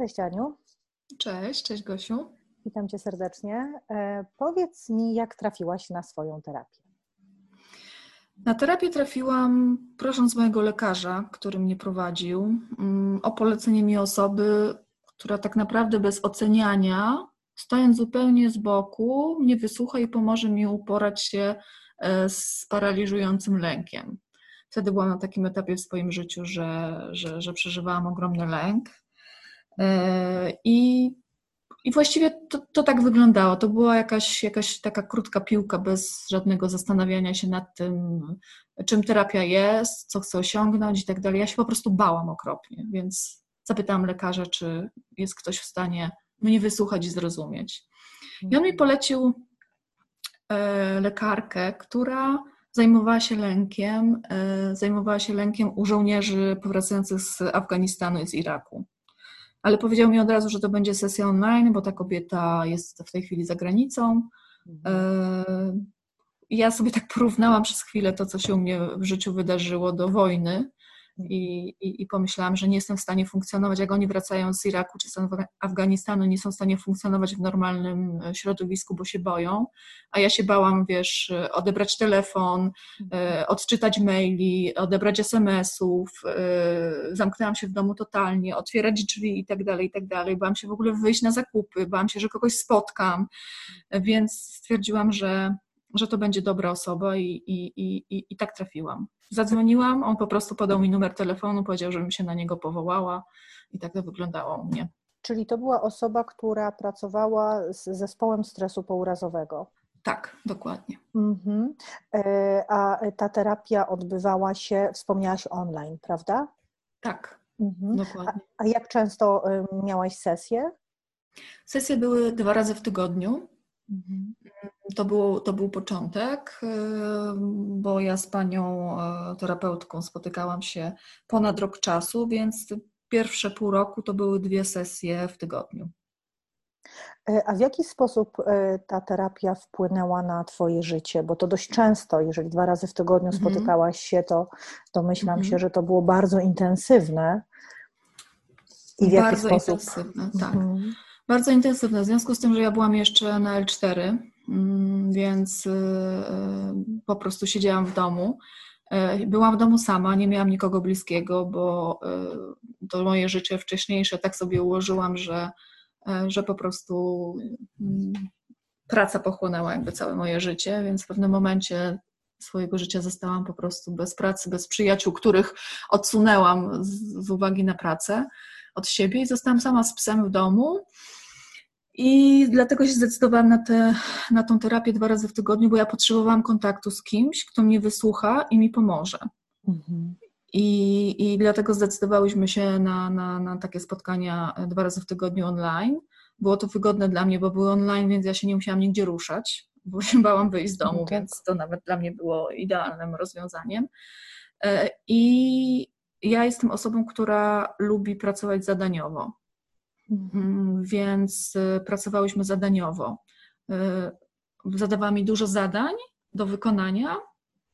Cześć Aniu. Cześć, cześć Gosiu. Witam Cię serdecznie. E, powiedz mi, jak trafiłaś na swoją terapię? Na terapię trafiłam prosząc mojego lekarza, który mnie prowadził, mm, o polecenie mi osoby, która tak naprawdę bez oceniania, stojąc zupełnie z boku, mnie wysłucha i pomoże mi uporać się e, z paraliżującym lękiem. Wtedy byłam na takim etapie w swoim życiu, że, że, że przeżywałam ogromny lęk. E, I, i właściwie to, to, tak wyglądało. To była jakaś, jakaś taka krótka piłka bez żadnego zastanawiania się nad tym, czym terapia jest, co chcę osiągnąć i tak dalej. Ja się po prostu bałam okropnie, więc zapytałam lekarza, czy jest ktoś w stanie mnie wysłuchać i zrozumieć. I on mi polecił e, lekarkę, która zajmowała się lękiem, e, zajmowała się lękiem u żołnierzy powracających z Afganistanu i z Iraku. Ale powiedział mi od razu, że to będzie sesja online, bo ta kobieta jest w tej chwili za granicą. Mhm. E, ja sobie tak porównałam przez chwilę to, co się u mnie w życiu wydarzyło do wojny i, i, i, pomyślałam, że nie jestem w stanie funkcjonować, jak oni wracają z Iraku czy z Afganistanu, nie są w stanie funkcjonować w normalnym e, środowisku, bo się boją, a ja się bałam, wiesz, odebrać telefon, e, odczytać maili, odebrać SMS-ów, e, zamknęłam się w domu totalnie, otwierać drzwi i tak dalej, i tak dalej, bałam się w ogóle wyjść na zakupy, bałam się, że kogoś spotkam, więc stwierdziłam, że że to będzie dobra osoba i, i, i, i tak trafiłam. Zadzwoniłam, on po prostu podał mi numer telefonu, powiedział, żebym się na niego powołała i tak to wyglądało u mnie. Czyli to była osoba, która pracowała z zespołem stresu pourazowego. Tak, dokładnie. Mhm. E, a ta terapia odbywała się, wspomniałaś online, prawda? Tak, mhm. dokładnie. A, a jak często miałaś sesje? Sesje były dwa razy w tygodniu. Mhm. To, było, to był początek, bo ja z panią e, terapeutką spotykałam się ponad rok czasu, więc pierwsze pół roku to były dwie sesje w tygodniu. E, a w jaki sposób e, ta terapia wpłynęła na Twoje życie? Bo to dość często, jeżeli dwa razy w tygodniu mhm. spotykałaś się, to domyślam mhm. się, że to było bardzo intensywne. I w bardzo jaki sposób? intensywne, tak. Mhm. Bardzo intensywne, w związku z tym, że ja byłam jeszcze na L4, mm, więc y, y, po prostu siedziałam w domu. Y, byłam w domu sama, nie miałam nikogo bliskiego, bo to moje życie wcześniejsze tak sobie ułożyłam, że, że po prostu mm, praca pochłonęła jakby całe moje życie, więc w pewnym momencie swojego życia zostałam po prostu bez pracy, bez przyjaciół, których odsunęłam z, z uwagi na pracę od siebie i zostałam sama z psem w domu. I dlatego się zdecydowałam na, te, na tą terapię dwa razy w tygodniu, bo ja potrzebowałam kontaktu z kimś, kto mnie wysłucha i mi pomoże. Mhm. I, I dlatego zdecydowałyśmy się na, na, na takie spotkania dwa razy w tygodniu online. Było to wygodne dla mnie, bo były online, więc ja się nie musiałam nigdzie ruszać, bo się bałam wyjść z domu, tak. więc to nawet dla mnie było idealnym rozwiązaniem. E, I ja jestem osobą, która lubi pracować zadaniowo. Mhm. Więc y, pracowałyśmy zadaniowo. Y, zadawała mi dużo zadań do wykonania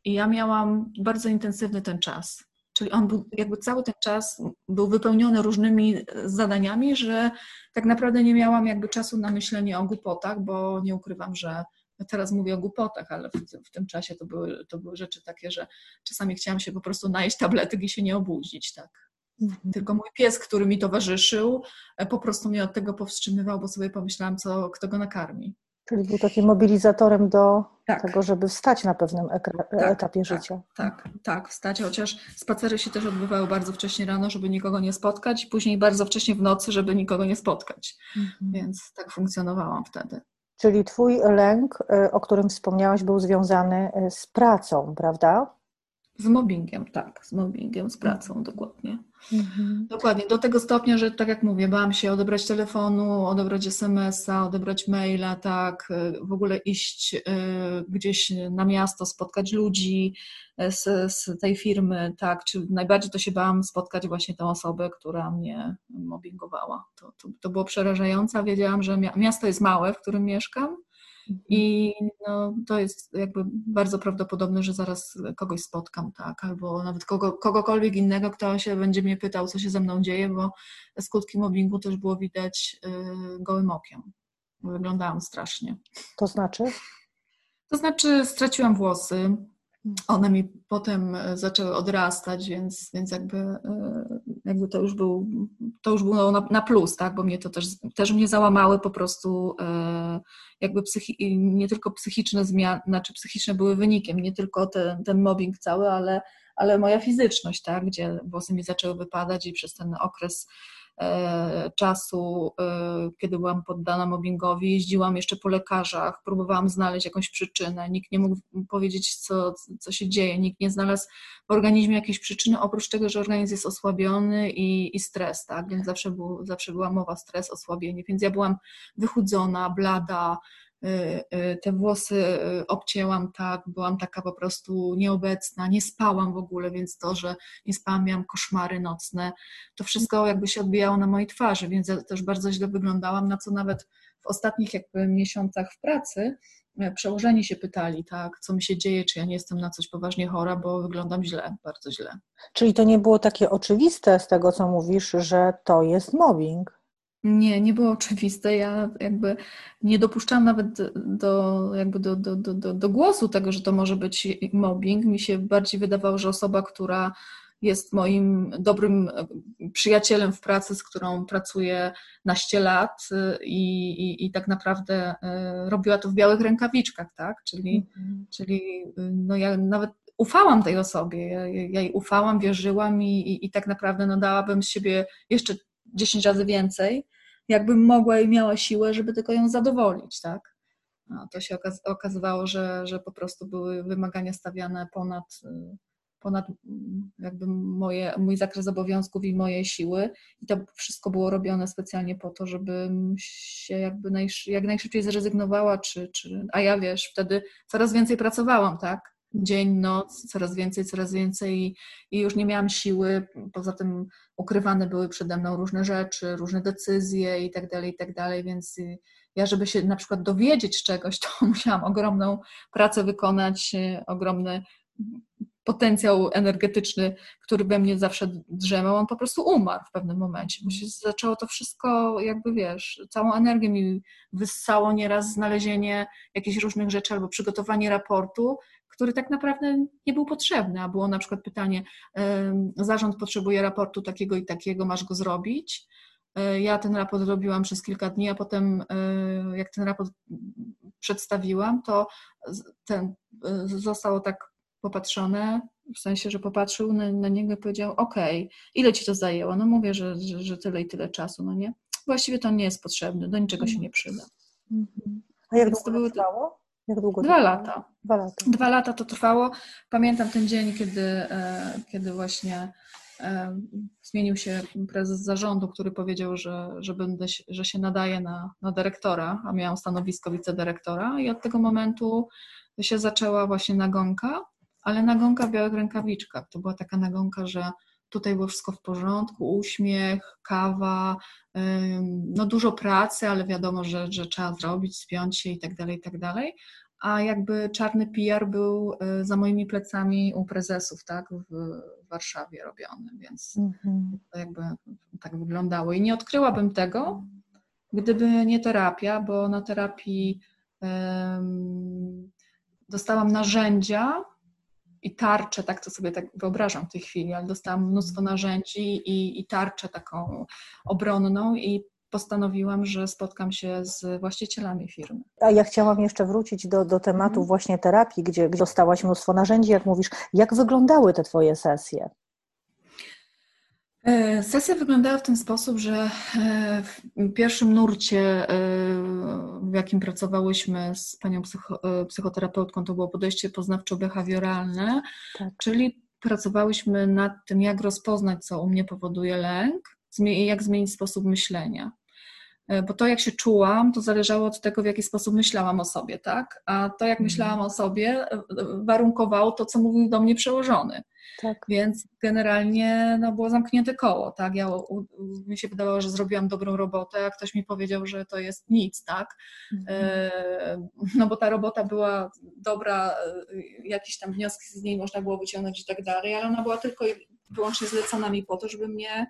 i ja miałam bardzo intensywny ten czas. Czyli on był, jakby cały ten czas był wypełniony różnymi zadaniami, że tak naprawdę nie miałam jakby czasu na myślenie o głupotach, bo nie ukrywam, że teraz mówię o głupotach, ale w, w, tym czasie to były, to były rzeczy takie, że czasami chciałam się po prostu najeść tabletek i się nie obudzić, tak. Mhm. Tylko mój pies, który mi towarzyszył, e, po prostu mnie od tego powstrzymywał, bo sobie pomyślałam, co, kto go nakarmi. Czyli był takim mobilizatorem do tak. tego, żeby wstać na pewnym tak, etapie tak, życia. Tak, tak, wstać, chociaż spacery się też odbywały bardzo wcześnie rano, żeby nikogo nie spotkać, i później bardzo wcześnie w nocy, żeby nikogo nie spotkać. Mhm. Więc tak funkcjonowałam wtedy. Czyli Twój lęk, e, o którym wspomniałaś, był związany e, z pracą, prawda? Z mobbingiem, tak, z mobbingiem, z pracą, dokładnie. Mhm. Dokładnie, do tego stopnia, że tak jak mówię, bałam się odebrać telefonu, odebrać SMS-a, odebrać maila, tak, w ogóle iść y, gdzieś na miasto, spotkać ludzi y, z, z tej firmy, tak, czy najbardziej to się bałam spotkać właśnie tę osobę, która mnie mobbingowała. To, to, to było przerażające, wiedziałam, że miasto jest małe, w którym mieszkam, I no, to jest jakby bardzo prawdopodobne, że zaraz kogoś spotkam, tak, albo nawet kogo, kogokolwiek innego, kto się będzie mnie pytał, co się ze mną dzieje, bo skutki mobbingu też było widać y, gołym okiem. Wyglądałam strasznie. To znaczy? To znaczy straciłam włosy, one mi potem e, zaczęły odrastać, więc, więc jakby, e, jakby to już był, to już było na, na plus, tak? bo mnie to też, też mnie załamały po prostu e, jakby psychi, nie tylko psychiczne zmiany, znaczy psychiczne były wynikiem, nie tylko ten, ten mobbing cały, ale, ale moja fizyczność, tak? gdzie włosy mi zaczęły wypadać i przez ten okres czasu, e, kiedy byłam poddana mobbingowi, jeździłam jeszcze po lekarzach, próbowałam znaleźć jakąś przyczynę. Nikt nie mógł powiedzieć, co, co się dzieje, nikt nie znalazł w organizmie jakiejś przyczyny, oprócz tego, że organizm jest osłabiony i, i stres, tak? Więc zawsze, był, zawsze była mowa stres, osłabienie. Więc ja byłam wychudzona, blada, te włosy y, obcięłam tak, byłam taka po prostu nieobecna, nie spałam w ogóle, więc to, że nie spałam, miałam koszmary nocne, to wszystko jakby się odbijało na mojej twarzy, więc ja też bardzo źle wyglądałam, na co nawet w ostatnich jakby miesiącach w pracy przełożeni się pytali, tak, co mi się dzieje, czy ja nie jestem na coś poważnie chora, bo wyglądam źle, bardzo źle. Czyli to nie było takie oczywiste z tego, co mówisz, że to jest mobbing? Nie, nie było oczywiste. Ja jakby nie dopuszczałam nawet do, jakby do, do, do, do głosu tego, że to może być mobbing. Mi się bardziej wydawało, że osoba, która jest moim dobrym przyjacielem w pracy, z którą pracuję naście lat i, i, i tak naprawdę e, robiła to w białych rękawiczkach, tak? Czyli, mhm. czyli no ja nawet ufałam tej osobie, ja, ja jej ufałam, wierzyłam i, i, i tak naprawdę no dałabym z siebie jeszcze 10 razy więcej, jakbym mogła i miała siłę, żeby tylko ją zadowolić, tak? No, to się okazywało, że, że po prostu były wymagania stawiane ponad, ponad jakby moje, mój zakres obowiązków i moje siły i to wszystko było robione specjalnie po to, żebym się jakby jak najszybciej zrezygnowała, czy, czy, a ja wiesz, wtedy coraz więcej pracowałam, tak? Dzień, noc, coraz więcej, coraz więcej i już nie miałam siły. Poza tym ukrywane były przede mną różne rzeczy, różne decyzje i tak dalej, i tak dalej, więc y, ja, żeby się na przykład dowiedzieć czegoś, to musiałam ogromną pracę wykonać, y, ogromny potencjał energetyczny, który we mnie zawsze drzemał, on po prostu umarł w pewnym momencie, bo się zaczęło to wszystko, jakby wiesz, całą energię mi wyssało nieraz znalezienie jakichś różnych rzeczy albo przygotowanie raportu, który tak naprawdę nie był potrzebny, a było na przykład pytanie, zarząd potrzebuje raportu takiego i takiego, masz go zrobić. E, ja ten raport robiłam przez kilka dni, a potem e, jak ten raport przedstawiłam, to ten e, zostało tak popatrzone, w sensie, że popatrzył na, na niego i powiedział, ok, ile ci to zajęło? No mówię, że, że, że, tyle i tyle czasu, no nie? Właściwie to nie jest potrzebne, do niczego się nie przyda. Mhm. A jak długo to trwało? Jak długo Dwa lata. Dwa lata. Dwa lata to trwało. Pamiętam ten dzień, kiedy, e, kiedy właśnie e, zmienił się prezes zarządu, który powiedział, że, że, będę, że się nadaje na, na dyrektora, a miałam stanowisko wicedyrektora i od tego momentu się zaczęła właśnie nagonka, ale nagonka w białych rękawiczkach. To była taka nagonka, że tutaj było wszystko w porządku, uśmiech, kawa, no dużo pracy, ale wiadomo, że, że trzeba zrobić, spiąć się i tak dalej, i tak dalej. A jakby czarny PR był y, za moimi plecami u prezesów, tak, w Warszawie robiony, więc mhm. to jakby tak wyglądało. I nie odkryłabym tego, gdyby nie terapia, bo na terapii um, dostałam narzędzia, i tarczę, tak to sobie tak wyobrażam w tej chwili, ale dostałam mnóstwo narzędzi i, i tarczę taką obronną i postanowiłam, że spotkam się z właścicielami firmy. A ja chciałam jeszcze wrócić do, do tematu mhm. właśnie terapii, gdzie, gdzie dostałaś mnóstwo narzędzi, jak mówisz. Jak wyglądały te Twoje sesje? E, sesja wyglądała w ten sposób, że e, w pierwszym nurcie, e, w jakim pracowałyśmy z panią psycho, psychoterapeutką, to było podejście poznawczo-behawioralne, tak. czyli pracowałyśmy nad tym, jak rozpoznać, co u mnie powoduje lęk, jak zmienić sposób myślenia. E, bo to, jak się czułam, to zależało od tego, w jaki sposób myślałam o sobie, tak? A to, jak mhm. myślałam o sobie, e, warunkowało to, co mówił do mnie przełożony. Tak. Więc generalnie no, było zamknięte koło, tak? Ja, u, mi się wydawało, że zrobiłam dobrą robotę, a ktoś mi powiedział, że to jest nic, tak? Mhm. E, no bo ta robota była dobra, e, jakieś tam wnioski z niej można było wyciągnąć i tak dalej, ale ona była tylko wyłącznie zlecona mi po to, żeby mnie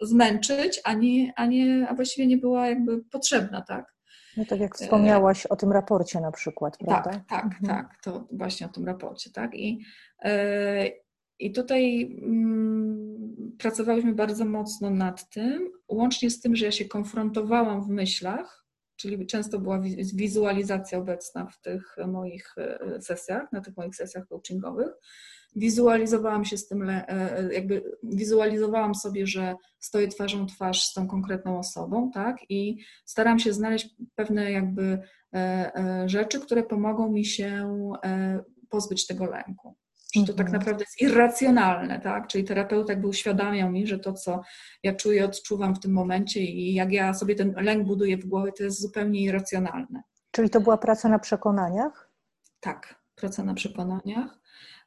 zmęczyć, a, nie, a, nie, a właściwie nie była jakby potrzebna, tak? No tak jak wspomniałaś o tym raporcie na przykład, tak, prawda? Tak, tak, mhm. tak, to właśnie o tym raporcie, tak? I, yy, i tutaj mm, pracowałyśmy bardzo mocno nad tym, łącznie z tym, że ja się konfrontowałam w myślach, czyli często była wizualizacja obecna w tych moich e, sesjach, na tych moich sesjach coachingowych. Wizualizowałam się z tym, e, e, jakby wizualizowałam sobie, że stoję twarzą twarz z tą konkretną osobą, tak? I staram się znaleźć pewne jakby rzeczy, które pomogą mi się pozbyć tego lęku że to tak mhm. naprawdę jest irracjonalne, tak? Czyli terapeuta jakby uświadamiał mi, że to, co ja czuję, odczuwam w tym momencie i jak ja sobie ten lęk buduję w głowie, to jest zupełnie irracjonalne. Czyli to była praca na przekonaniach? Tak, praca na przekonaniach.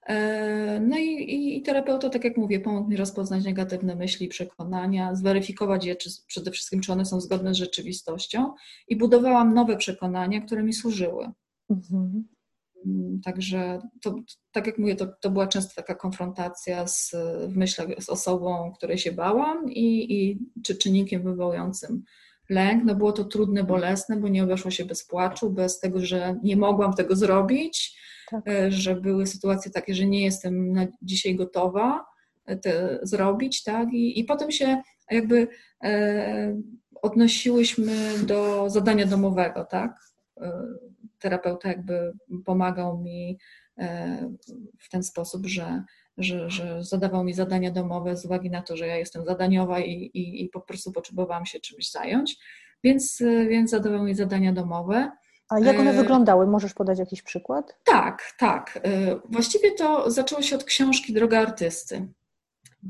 E, no i, i, terapeuta, tak jak mówię, pomógł mi rozpoznać negatywne myśli i przekonania, zweryfikować je, czy, przede wszystkim, czy one są zgodne z rzeczywistością i budowałam nowe przekonania, które mi służyły. Mhm. Mm, także to, tak jak mówię, to, to była często taka konfrontacja z, w myślach z osobą, której się bałam i, i czy czynnikiem wywołującym lęk. No było to trudne, bolesne, bo nie obeszło się bez płaczu, bez tego, że nie mogłam tego zrobić, tak. E, że były sytuacje takie, że nie jestem na dzisiaj gotowa to zrobić, tak? I, i potem się jakby e, odnosiłyśmy do zadania domowego, tak? E, terapeuta jakby pomagał mi e, w ten sposób, że, że, że zadawał mi zadania domowe z uwagi na to, że ja jestem zadaniowa i, i, i po prostu potrzebowałam się czymś zająć, więc, więc zadawał mi zadania domowe. A jak one e, wyglądały? Możesz podać jakiś przykład? Tak, tak. Właściwie to zaczęło się od książki Droga Artysty.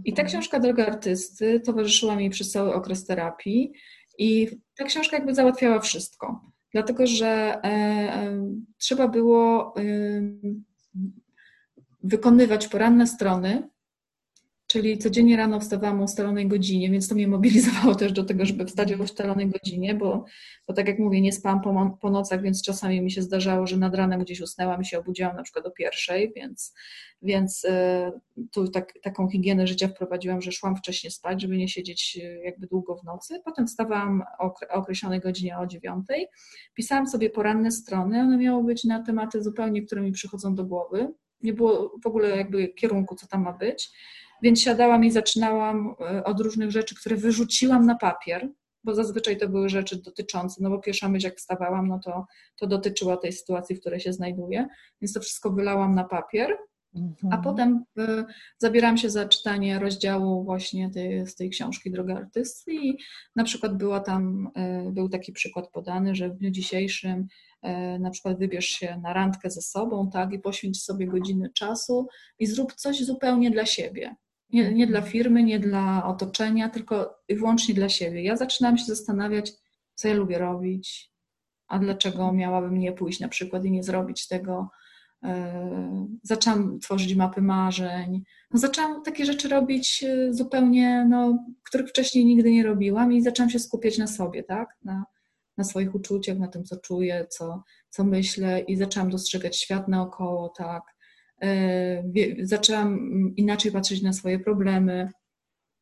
I ta mhm. książka Droga Artysty towarzyszyła mi przez cały okres terapii i ta książka jakby załatwiała wszystko dlatego że e, e, trzeba było wykonywać poranne strony, czyli codziennie rano wstawałam o ustalonej godzinie, więc to mnie mobilizowało też do tego, żeby wstać o ustalonej godzinie, bo, bo tak jak mówię, nie spałam po, po nocach, więc czasami mi się zdarzało, że nad ranem gdzieś usnęłam i się obudziłam na przykład o pierwszej, więc, więc e, tu tak, taką higienę życia wprowadziłam, że szłam wcześniej spać, żeby nie siedzieć e, jakby długo w nocy. Potem wstawałam o określonej godzinie o dziewiątej, pisałam sobie poranne strony, one miały być na tematy zupełnie, które mi przychodzą do głowy. Nie było w ogóle jakby kierunku, co tam ma być. Więc siadałam i zaczynałam e, od różnych rzeczy, które wyrzuciłam na papier, bo zazwyczaj to były rzeczy dotyczące, no bo pierwsza myśl jak wstawałam, no to, to dotyczyła tej sytuacji, w której się znajduję, więc to wszystko wylałam na papier, a mhm. potem y, zabierałam się za czytanie rozdziału właśnie tej, z tej książki Droga Artysty i na przykład była tam, y, był taki przykład podany, że w dniu dzisiejszym y, na przykład wybierz się na randkę ze sobą, tak, i poświęć sobie godziny czasu i zrób coś zupełnie dla siebie. Nie, nie dla firmy, nie dla otoczenia, tylko wyłącznie dla siebie. Ja zaczynam się zastanawiać, co ja lubię robić, a dlaczego miałabym nie pójść na przykład i nie zrobić tego. E, zaczęłam tworzyć mapy marzeń. No, zaczęłam takie rzeczy robić e, zupełnie, no, których wcześniej nigdy nie robiłam i zaczęłam się skupiać na sobie, tak? Na, na swoich uczuciach, na tym, co czuję, co, co myślę i zaczęłam dostrzegać świat naokoło, tak? E, zaczęłam inaczej patrzeć na swoje problemy.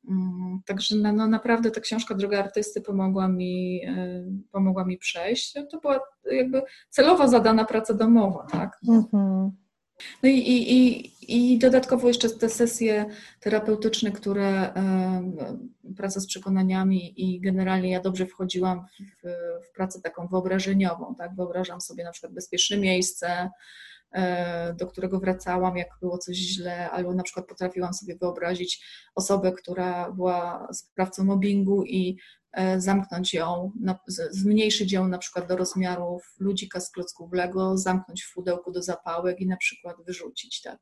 Mm, także no, no, naprawdę ta książka Droga Artysty pomogła mi, e, pomogła mi przejść. To była jakby celowo zadana praca domowa, tak? Mhm. No i, i, i, dodatkowo jeszcze te sesje terapeutyczne, które praca z przekonaniami i generalnie ja dobrze wchodziłam w, w pracę taką wyobrażeniową, tak? Wyobrażam sobie na przykład bezpieczne miejsce, E, do którego wracałam, jak było coś źle, albo na przykład potrafiłam sobie wyobrazić osobę, która była sprawcą mobbingu i e, zamknąć ją, zmniejszyć ją na przykład do rozmiarów ludzika z klocków Lego, zamknąć w pudełku do zapałek i na przykład wyrzucić, tak.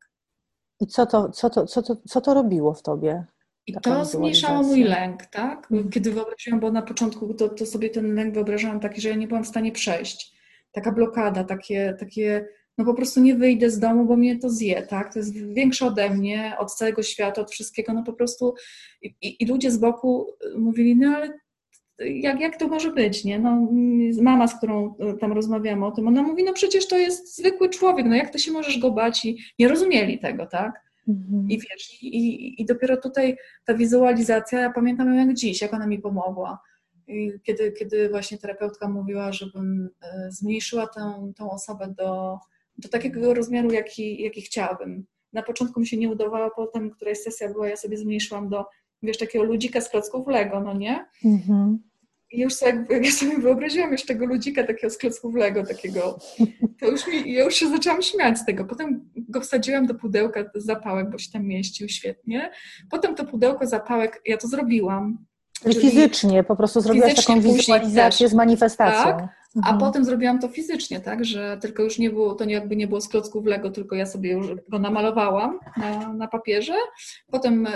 I co to, co to, co to, co to robiło w tobie? I to zmniejszało mój lęk, tak? Mhm. Kiedy wyobraziłam, bo na początku to, to sobie ten lęk wyobrażałam taki, że ja nie byłam w stanie przejść. Taka blokada, takie, takie no po prostu nie wyjdę z domu, bo mnie to zje, tak? To jest większe ode mnie, od całego świata, od wszystkiego, no po prostu i, i ludzie z boku mówili, no ale jak, jak to może być, nie? No, mama, z którą tam rozmawiamy o tym, ona mówi, no przecież to jest zwykły człowiek, no jak ty się możesz go bać? I nie rozumieli tego, tak? Mhm. I wiesz, i, i dopiero tutaj ta wizualizacja, ja pamiętam ją jak dziś, jak ona mi pomogła. I kiedy, kiedy właśnie terapeutka mówiła, żebym e, zmniejszyła tę, tę osobę do, do takiego rozmiaru, jaki, jaki chciałabym. Na początku mi się nie udawało, potem któraś sesja była, ja sobie zmniejszyłam do, wiesz, takiego ludzika z klocków Lego, no nie? Mhm. I już sobie, jak ja sobie wyobraziłam już tego ludzika takiego z klocków Lego, takiego, to już mi, ja już się zaczęłam śmiać z tego. Potem go wsadziłam do pudełka zapałek, bo się tam mieścił świetnie. Potem to pudełko zapałek, ja to zrobiłam. Czyli fizycznie, po prostu zrobiłaś taką wizualizację z manifestacją. Tak, a mhm. potem zrobiłam to fizycznie, tak, że tylko już nie było, to nie jakby nie było z klocków Lego, tylko ja sobie już go namalowałam na, na papierze. Potem e,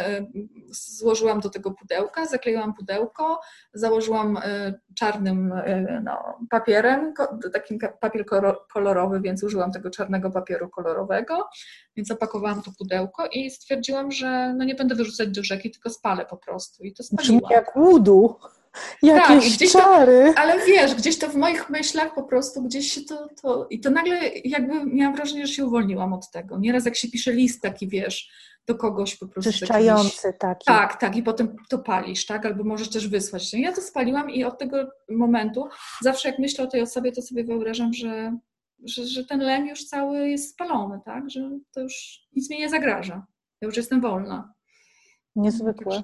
złożyłam do tego pudełka, zakleiłam pudełko, założyłam e, czarnym e, no, papierem, takim papier kolorowy, więc użyłam tego czarnego papieru kolorowego, więc opakowałam to pudełko i stwierdziłam, że no nie będę wyrzucać do rzeki, tylko spalę po prostu i to spaliłam. Brzmi jak łudu. Jakieś tak, czary. To, ale wiesz, gdzieś to w moich myślach po prostu, gdzieś się to, to... I to nagle jakby miałam wrażenie, że się uwolniłam od tego. Nieraz jak się pisze list taki, wiesz, do kogoś po prostu. Czyszczający taki. Tak, tak. I potem to palisz, tak? Albo możesz też wysłać. Ja to spaliłam i od tego momentu zawsze jak myślę o tej osobie, to sobie wyobrażam, że, że, że ten lem już cały jest spalony, tak? Że to już nic mi nie zagraża. Ja już jestem wolna. Niezwykłe.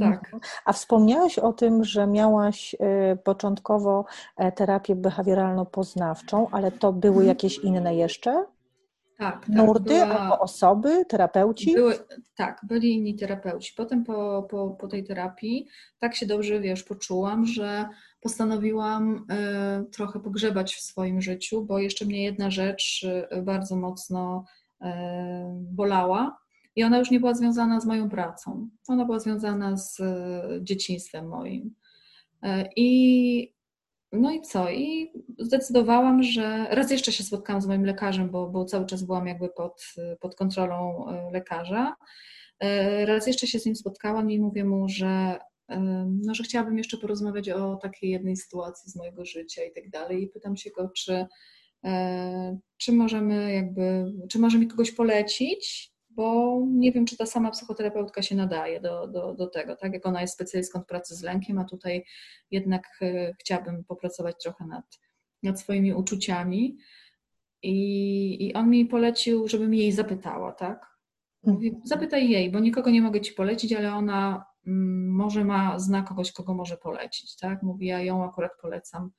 Tak. Mhm. A wspomniałaś o tym, że miałaś y, początkowo e, terapię behawioralno-poznawczą, ale to były mhm. jakieś inne jeszcze? Tak. Nurty tak, była... albo osoby, terapeuci? Były, tak, byli inni terapeuci. Potem po, po, po tej terapii tak się dobrze, wiesz, poczułam, że postanowiłam y, trochę pogrzebać w swoim życiu, bo jeszcze mnie jedna rzecz y, bardzo mocno y, bolała i ona już nie była związana z moją pracą. Ona była związana z e, dzieciństwem moim. E, I no i co? I zdecydowałam, że raz jeszcze się spotkałam z moim lekarzem, bo, bo cały czas byłam jakby pod, pod kontrolą e, lekarza. Raz jeszcze się z nim spotkałam i mówię mu, że, no, że chciałabym jeszcze porozmawiać o takiej jednej sytuacji z mojego życia i tak dalej. I pytam się go, czy, czy możemy jakby, czy może mi kogoś polecić, bo nie wiem, czy ta sama psychoterapeutka się nadaje do, do, do tego, tak jak ona jest specjalistką od pracy z lękiem, a tutaj jednak e, chciałabym popracować trochę nad, nad swoimi uczuciami. I, I on mi polecił, żebym jej zapytała, tak? Mówi, mhm. zapytaj jej, bo nikogo nie mogę ci polecić, ale ona mm, może ma, zna kogoś, kogo może polecić, tak? Mówi, ja ją akurat polecam,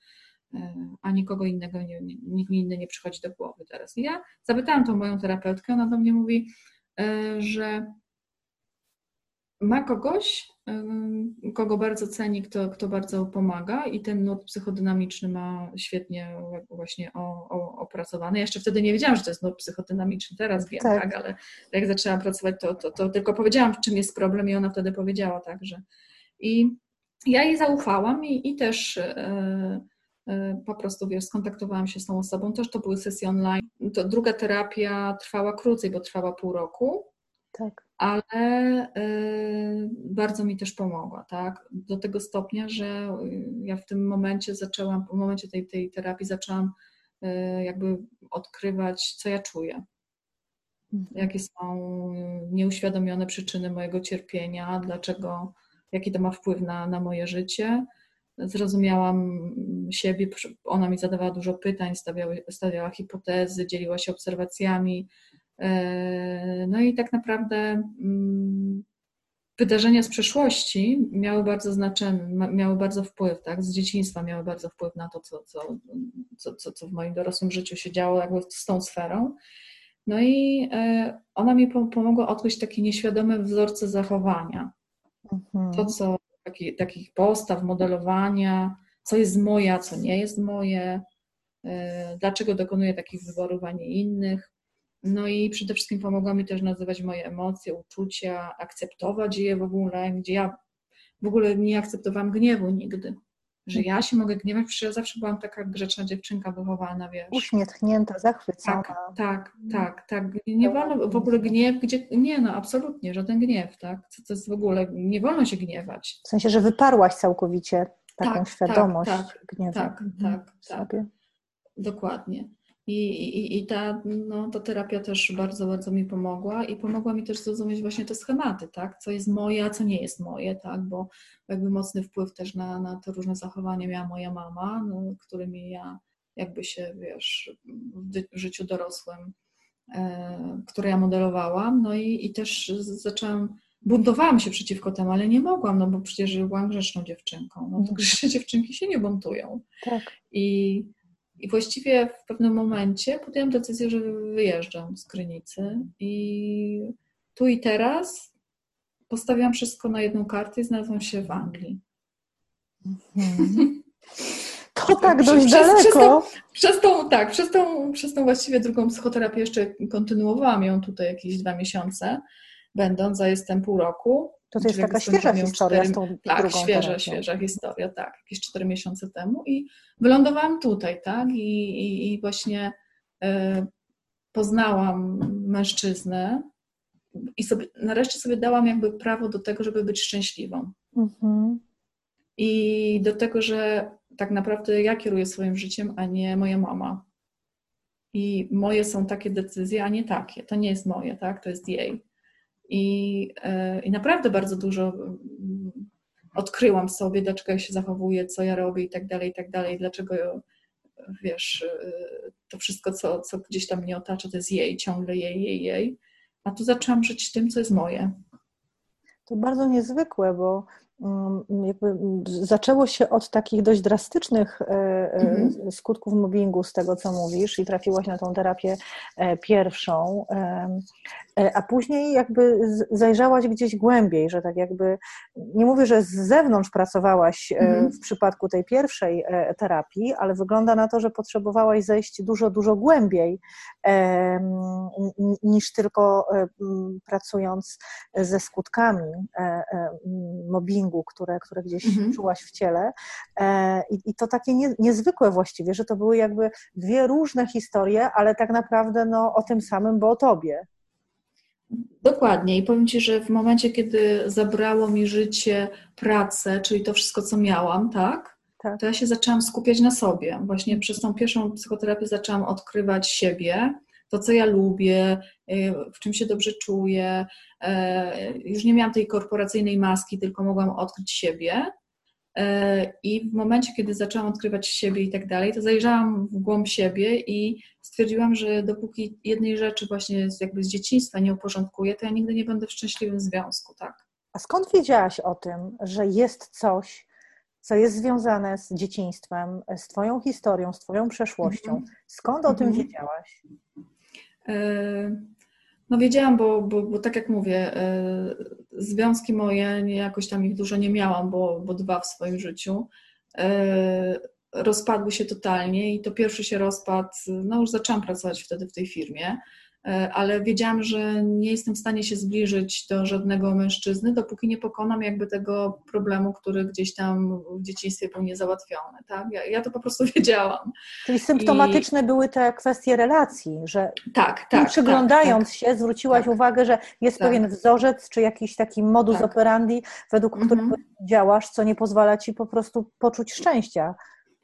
e, a nikogo innego, nie, nikt mi inny nie przychodzi do głowy teraz. I ja zapytałam tą moją terapeutkę, ona do mnie mówi, że ma kogoś, e, kogo bardzo ceni, kto, kto bardzo pomaga i ten nurt psychodynamiczny ma świetnie właśnie o, o, opracowany. Ja jeszcze wtedy nie wiedziałam, że to jest nurt psychodynamiczny, teraz wiem, tak, tak ale jak zaczęłam pracować, to, to, to tylko powiedziałam, czym jest problem i ona wtedy powiedziała tak, że i ja jej zaufałam i, i też e, po prostu, wiesz, skontaktowałam się z tą osobą, też to były sesje online. To druga terapia trwała krócej, bo trwała pół roku. Tak. Ale y, bardzo mi też pomogła, tak? Do tego stopnia, że ja w tym momencie zaczęłam, w momencie tej, tej terapii zaczęłam y, jakby odkrywać, co ja czuję. Mhm. Jakie są nieuświadomione przyczyny mojego cierpienia, dlaczego, jaki to ma wpływ na, na moje życie zrozumiałam siebie, ona mi zadawała dużo pytań, stawiała, stawiała hipotezy, dzieliła się obserwacjami. E, no i tak naprawdę mm, wydarzenia z przeszłości miały bardzo znaczenie, miały bardzo wpływ, tak, z dzieciństwa miały bardzo wpływ na to, co, co, co, co w moim dorosłym życiu się działo jakby z tą sferą. No i e, ona mi pomogła odkryć takie nieświadome wzorce zachowania. Mhm. To, co taki, takich postaw, modelowania, co jest moje, a co nie jest moje, y, dlaczego dokonuję takich wyborów, a nie innych. No i przede wszystkim pomogła mi też nazywać moje emocje, uczucia, akceptować je w ogóle, gdzie ja w ogóle nie akceptowałam gniewu nigdy. Że ja się mogę gniewać, przecież ja zawsze byłam taka grzeczna dziewczynka wychowana, wiesz. Uśmiechnięta, zachwycona. Tak, tak, tak, tak. Nie wolno w ogóle gniew, gdzie, nie no, absolutnie, żaden gniew, tak. To, to jest w ogóle, nie wolno się gniewać. W sensie, że wyparłaś całkowicie taką tak, świadomość tak, tak, gniewu. Tak, tak, tak. Dokładnie. I, i, i ta, no, ta terapia też bardzo, bardzo mi pomogła i pomogła mi też zrozumieć właśnie te schematy, tak? Co jest moje, a co nie jest moje, tak? Bo jakby mocny wpływ też na, na te różne zachowania miała moja mama, no, którymi ja jakby się, wiesz, w życiu dorosłym, e, które ja modelowałam, no i, i też zaczęłam buntowałam się przeciwko temu, ale nie mogłam, no bo przecież byłam grzeczną dziewczynką. No to mhm. grzeczne dziewczynki się nie buntują. Tak. I i właściwie w pewnym momencie podjęłam decyzję, że wyjeżdżam z Krynicy i tu i teraz postawiłam wszystko na jedną kartę i znalazłam się w Anglii. Mhm. To tak dość przez, daleko. Przez tą, przez tą, tak, przez tą, przez tą właściwie drugą psychoterapię jeszcze kontynuowałam ją tutaj jakieś dwa miesiące, będąc, a jestem pół roku. To, to jest taka świeża historia 4, z tą Tak, drugą świeża, terapią. świeża historia, tak, jakieś cztery miesiące temu i wylądowałam tutaj, tak, i, i, i właśnie y, poznałam mężczyznę i sobie, nareszcie sobie dałam jakby prawo do tego, żeby być szczęśliwą. Mhm. I do tego, że tak naprawdę ja kieruję swoim życiem, a nie moja mama. I moje są takie decyzje, a nie takie. To nie jest moje, tak? To jest jej. I, e, I naprawdę bardzo dużo mm, odkryłam sobie, dlaczego ja się zachowuję, co ja robię i tak dalej, i tak dalej, dlaczego wiesz, e, to wszystko, co, co gdzieś tam mnie otacza, to jest jej, ciągle jej, jej, jej. A tu zaczęłam żyć tym, co jest moje. To bardzo niezwykłe, bo Mm, jakby zaczęło się od takich dość drastycznych e, e, mhm. skutków mobbingu, z tego co mówisz, i trafiłaś na tą terapię e, pierwszą, a później jakby zajrzałaś gdzieś głębiej, że tak jakby, nie mówię, że z zewnątrz pracowałaś mhm. w przypadku tej pierwszej terapii, ale wygląda na to, że potrzebowałaś zejść dużo, dużo głębiej niż tylko pracując ze skutkami mobbingu które, które gdzieś mhm. czułaś w ciele. E, I, to takie nie, niezwykłe właściwie, że to były jakby dwie różne historie, ale tak naprawdę no, o tym samym, bo o tobie. Dokładnie. I powiem Ci, że w momencie, kiedy zabrało mi życie pracę, czyli to wszystko, co miałam, tak? tak. To ja się zaczęłam skupiać na sobie. Właśnie przez tą pierwszą psychoterapię zaczęłam odkrywać siebie, to, co ja lubię, y, w czym się dobrze czuję. E, już nie miałam tej korporacyjnej maski, tylko mogłam odkryć siebie. E, I w momencie, kiedy zaczęłam odkrywać siebie i tak dalej, to zajrzałam w głąb siebie i stwierdziłam, że dopóki jednej rzeczy właśnie jakby z dzieciństwa nie uporządkuję, to ja nigdy nie będę w szczęśliwym związku, tak? A skąd wiedziałaś o tym, że jest coś, co jest związane z dzieciństwem, z Twoją historią, z Twoją przeszłością? Mhm. Skąd o tym mhm. wiedziałaś? E, no wiedziałam, bo, bo, bo tak jak mówię, e, związki moje, jakoś tam ich dużo nie miałam, bo, bo dwa w swoim życiu, e, rozpadły się totalnie i to pierwszy się rozpadł, no już zaczęłam pracować wtedy w tej firmie, ale wiedziałam, że nie jestem w stanie się zbliżyć do żadnego mężczyzny, dopóki nie pokonam jakby tego problemu, który gdzieś tam w dzieciństwie był niezałatwiony. Tak? Ja, ja to po prostu wiedziałam. Czyli symptomatyczne I... były te kwestie relacji, że tak, tak, przyglądając tak, się zwróciłaś tak, uwagę, że jest tak. pewien wzorzec, czy jakiś taki modus tak. operandi, według mhm. którego działasz, co nie pozwala ci po prostu poczuć szczęścia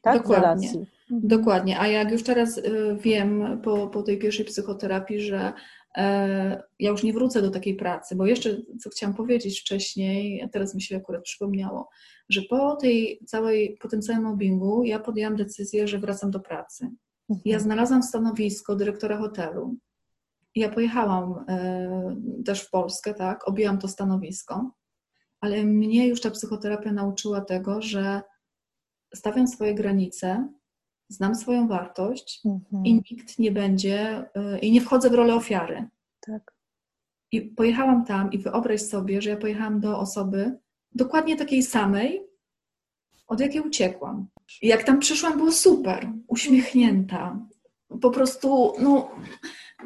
tak? Dokładnie. w relacji. Mhm. Dokładnie, a jak już teraz y, wiem po, po tej pierwszej psychoterapii, że e, ja już nie wrócę do takiej pracy, bo jeszcze co chciałam powiedzieć wcześniej, a teraz mi się akurat przypomniało, że po tej całej, po tym całym mobbingu ja podjęłam decyzję, że wracam do pracy. Mhm. Ja znalazłam stanowisko dyrektora hotelu. Ja pojechałam e, też w Polskę, tak, objęłam to stanowisko, ale mnie już ta psychoterapia nauczyła tego, że stawiam swoje granice, znam swoją wartość mhm. i nikt nie będzie, y, i nie wchodzę w rolę ofiary. Tak. I pojechałam tam i wyobraź sobie, że ja pojechałam do osoby dokładnie takiej samej, od jakiej uciekłam. I jak tam przyszłam, było super, uśmiechnięta. Po prostu, no,